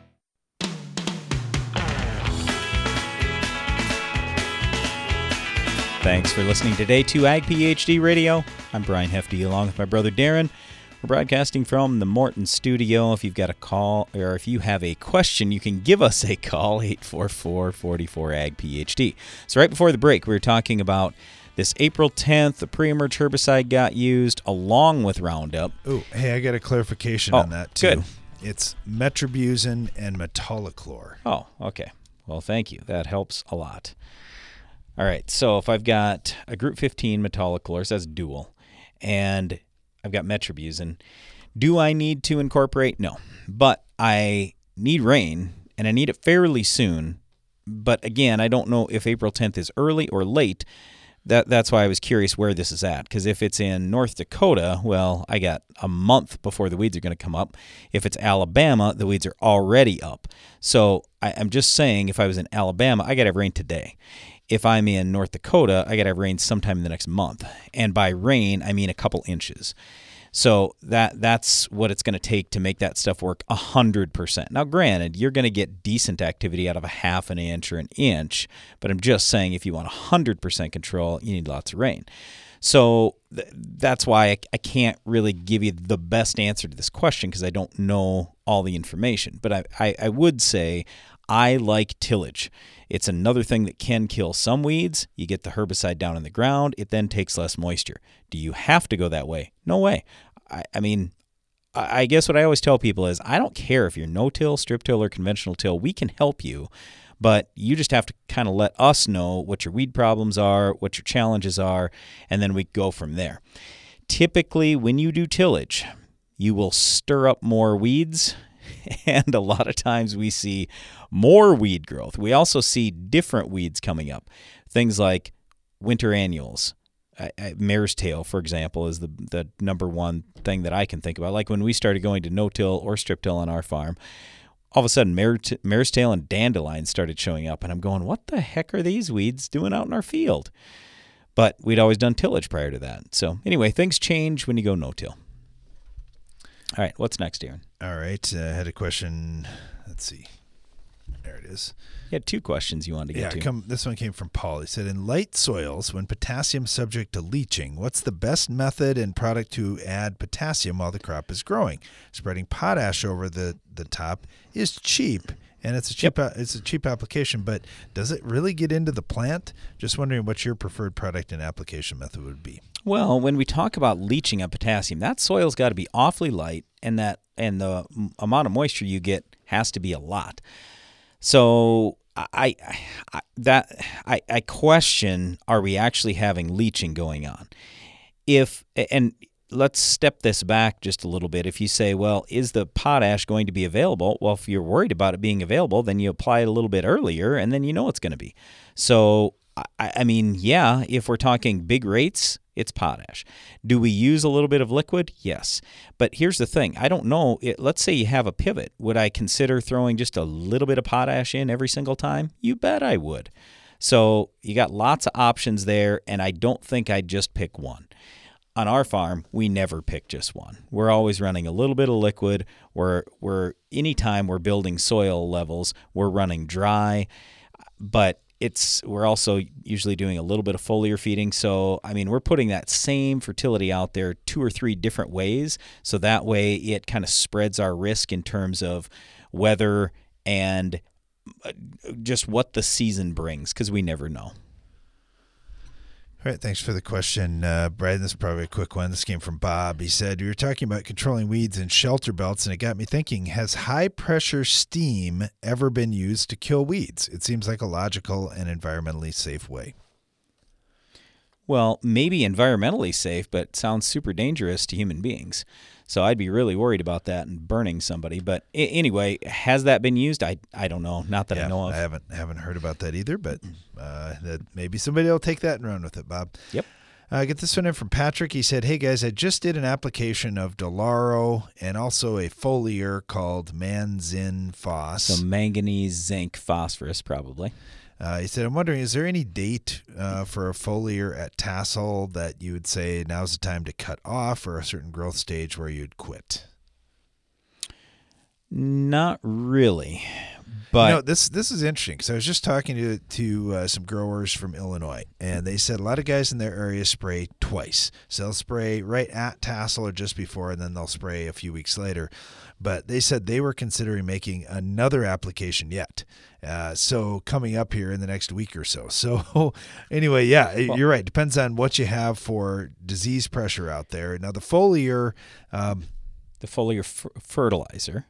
Thanks for listening today to Ag PhD Radio. I'm Brian Hefty along with my brother Darren. We're broadcasting from the Morton studio. If you've got a call or if you have a question, you can give us a call 844 44 Ag PhD. So, right before the break, we were talking about this April 10th, the pre emerge herbicide got used along with Roundup. Oh, hey, I got a clarification Oh, on that too. good. It's metribuzin and metolachlor. Oh, okay. Well, thank you. That helps a lot. All right. So if I've got a Group 15 Metolachlor, that's dual, and I've got Metribuzin, do I need to incorporate? No. But I need rain, and I need it fairly soon. But again, I don't know if April 10th is early or late. That that's why I was curious where this is at. Because if it's in North Dakota, well, I got a month before the weeds are going to come up. If it's Alabama, the weeds are already up. So I, am just saying, if I was in Alabama, I got to have rain today. If I'm in North Dakota, I got to have rain sometime in the next month. And by rain, I mean a couple inches. So that that's what it's going to take to make that stuff work 100%. Now granted, you're going to get decent activity out of a half an inch or an inch, but I'm just saying if you want 100% control, you need lots of rain. So th- that's why I, I, can't really give you the best answer to this question because I don't know all the information. But I, I, I would say I like tillage. It's another thing that can kill some weeds. You get the herbicide down in the ground, it then takes less moisture. Do you have to go that way? No way. I, I mean, I guess what I always tell people is I don't care if you're no till, strip till, or conventional till, we can help you. But you just have to kind of let us know what your weed problems are, what your challenges are, and then we go from there. Typically, when you do tillage, you will stir up more weeds and a lot of times we see more weed growth. We also see different weeds coming up. Things like winter annuals. mare's tail, for example, is the the number one thing that I can think about. Like when we started going to no-till or strip-till on our farm, all of a sudden mare mare's tail and dandelions started showing up, and I'm going, "What the heck are these weeds doing out in our field?" But we'd always done tillage prior to that. So anyway, things change when you go no-till. All right, what's next, Darren? All right, uh, I had a question. Let's see. There it is. You had two questions you wanted to get yeah, to. Come, this one came from Paul. He said, In light soils, when potassium subject to leaching, what's the best method and product to add potassium while the crop is growing? Spreading potash over the, the top is cheap and it's a cheap yep. it's a cheap application but does it really get into the plant just wondering what your preferred product and application method would be well, when we talk about leaching of potassium, that soil's got to be awfully light, and that and the amount of moisture you get has to be a lot. So I, I that I, I question: Are we actually having leaching going on? If and let's step this back just a little bit. If you say, well, is the potash going to be available? Well, if you're worried about it being available, then you apply it a little bit earlier, and then you know it's going to be. So I, I mean, yeah, if we're talking big rates, it's potash. Do we use a little bit of liquid? Yes. But here's the thing I don't know. It, let's say you have a pivot. Would I consider throwing just a little bit of potash in every single time? You bet I would. So you got lots of options there, and I don't think I'd just pick one. On our farm, we never pick just one. We're always running a little bit of liquid. We're, we're anytime we're building soil levels, we're running dry. But it's we're also usually doing a little bit of foliar feeding. So i mean we're putting that same fertility out there two or three different ways. So that way it kind of spreads our risk in terms of weather and uh, just what the season brings because we never know all right, thanks for the question, uh, Brad. This is probably a quick one. This came from Bob. He said, You were talking about controlling weeds and shelter belts, and it got me thinking Has high pressure steam ever been used to kill weeds? It seems like a logical and environmentally safe way. Well, maybe environmentally safe, but sounds super dangerous to human beings. So I'd be really worried about that and burning somebody. But I- anyway, has that been used? I I don't know. Not that yeah, I know of. I haven't haven't heard about that either. But uh, that maybe somebody will take that and run with it, Bob. Yep. Uh, get this one in from Patrick. He said, "Hey guys, I just did an application of Delaro and also a foliar called Manzin Phos. So manganese, zinc, phosphorus, probably. Uh, he said, I'm wondering, is there any date uh, for a foliar at tassel that you would say now's the time to cut off or a certain growth stage where you'd quit? Not really. But you know, this this is interesting because I was just talking to to uh, some growers from Illinois, and they said a lot of guys in their area spray twice. So they'll spray right at tassel or just before, and then they'll spray a few weeks later. But they said they were considering making another application yet. Uh, so coming up here in the next week or so. So anyway, yeah, well, you're right. Depends on what you have for disease pressure out there. Now the foliar, um, the foliar f- fertilizer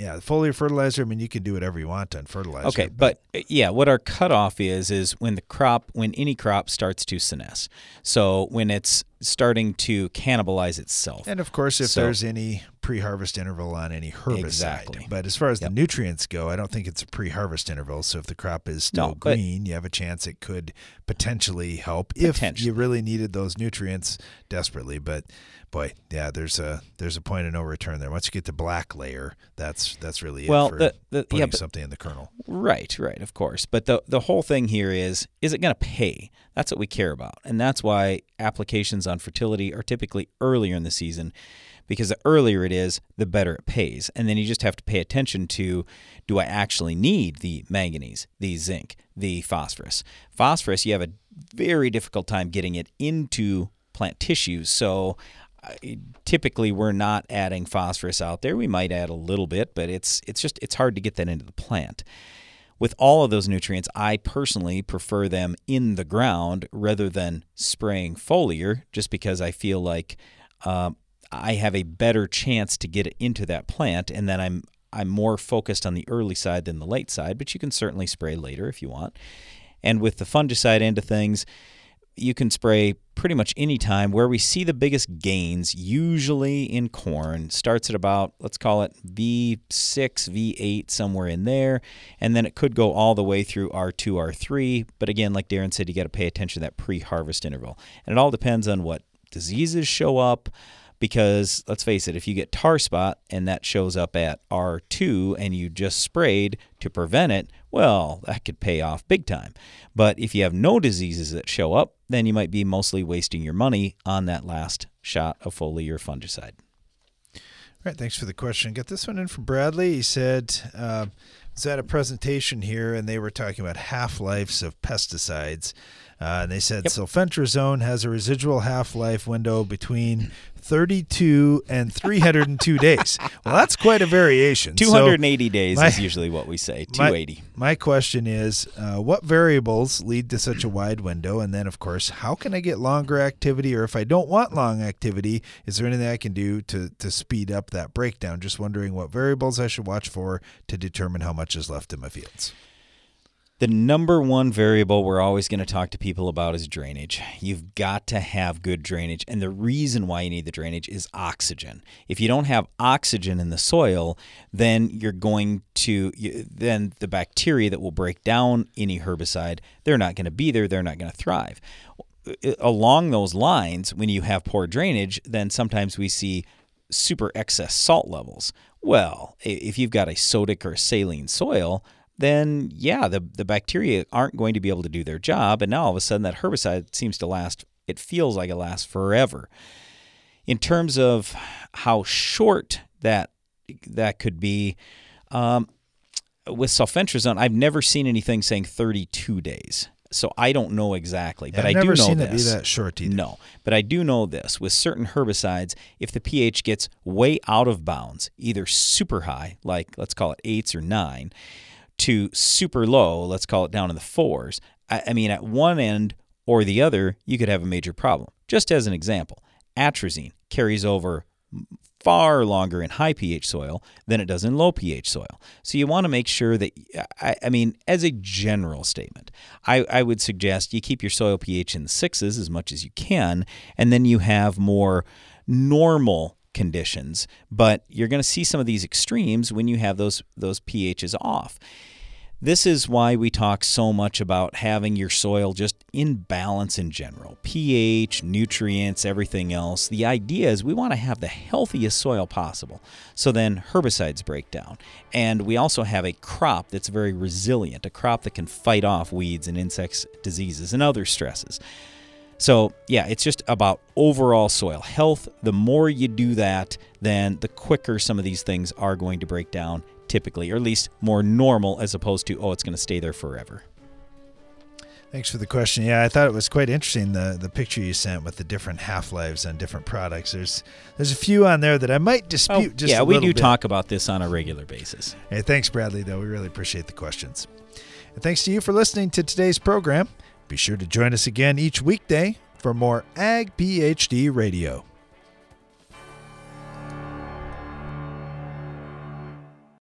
yeah, the foliar fertilizer. I mean, you can do whatever you want on fertilizer. Okay, but, but uh, yeah, what our cutoff is is when the crop, when any crop starts to senesce. So when it's starting to cannibalize itself. And of course, if So- there's any pre-harvest interval on any herbicide. Exactly. But as far as the nutrients go, I don't think it's a pre-harvest interval. So if the crop is still No, green, you have a chance it could potentially help if you really needed those nutrients desperately. But boy, yeah, there's a there's a point of no return there. Once you get the black layer, that's that's really Well, it for the- the- putting yeah, something in the kernel. Right, right, of course. But the the whole thing here is is it going to pay? That's what we care about. And that's why applications on fertility are typically earlier in the season because the earlier it is, the better it pays. And then you just have to pay attention to do I actually need the manganese, the zinc, the phosphorus? Phosphorus, you have a very difficult time getting it into plant tissues. So Typically we're not adding phosphorus out there. We might add a little bit, but it's it's just it's hard to get that into the plant. With all of those nutrients, I personally prefer them in the ground rather than spraying foliar, just because I feel like um, I have a better chance to get it into that plant, and then I'm I'm more focused on the early side than the late side. But you can certainly spray later if you want. And with the fungicide end of things, you can spray pretty much any time. Where we see the biggest gains, usually in corn, starts at about, let's call it V6, V8, somewhere in there. And then it could go all the way through R2, R3. But again, like Darren said, you got to pay attention to that pre harvest interval. And it all depends on what diseases show up. Because let's face it, if you get tar spot and that shows up at R2 and you just sprayed to prevent it, well, that could pay off big time. But if you have no diseases that show up, then you might be mostly wasting your money on that last shot of foliar fungicide. All right, thanks for the question. Got this one in from Bradley. He said, uh, was at a presentation here, and they were talking about half lives of pesticides. Uh, and they said sulfentrazone has a residual half life window between 32 and 302 days. Well, that's quite a variation. So 280 days my- is usually what we say. my- 280. My, question is uh, what variables lead to such a wide window? And then, of course, how can I get longer activity? Or if I don't want long activity, is there anything I can do to, to speed up that breakdown? Just wondering what variables I should watch for to determine how much is left in my fields. The number one variable we're always going to talk to people about is drainage. You've got to have good drainage. And the reason why you need the drainage is oxygen. If you don't have oxygen in the soil, then you're going to, then the bacteria that will break down any herbicide, they're not going to be there. They're not going to thrive. Along those lines, when you have poor drainage, then sometimes we see super excess salt levels. Well, if you've got a sodic or saline soil, then yeah, the, the bacteria aren't going to be able to do their job. And now all of a sudden, that herbicide seems to last, it feels like it lasts forever. In terms of how short that that could be, um, with sulfentrazone, I've never seen anything saying 32 days. So I don't know exactly, but I've I do never know seen this. it be that short either. No, but I do know this with certain herbicides, if the pH gets way out of bounds, either super high, like let's call it eights or nine, to super low, let's call it down in the fours. I, I mean, at one end or the other, you could have a major problem. Just as an example, atrazine carries over far longer in high pH soil than it does in low pH soil. So you want to make sure that, I, I mean, as a general statement, I, I would suggest you keep your soil pH in the sixes as much as you can, and then you have more normal conditions. But you're going to see some of these extremes when you have those those pHs off. This is why we talk so much about having your soil just in balance in general pH, nutrients, everything else. The idea is we want to have the healthiest soil possible. So then herbicides break down. And we also have a crop that's very resilient, a crop that can fight off weeds and insects, diseases, and other stresses. So, yeah, it's just about overall soil health. The more you do that, then the quicker some of these things are going to break down, typically, or at least more normal as opposed to, oh, it's going to stay there forever. Thanks for the question. Yeah, I thought it was quite interesting the the picture you sent with the different half lives on different products. There's there's a few on there that I might oh, dispute. just Oh, yeah, a we do bit. talk about this on a regular basis. Hey, thanks, Bradley. Though we really appreciate the questions. And thanks to you for listening to today's program. Be sure to join us again each weekday for more Ag PhD Radio.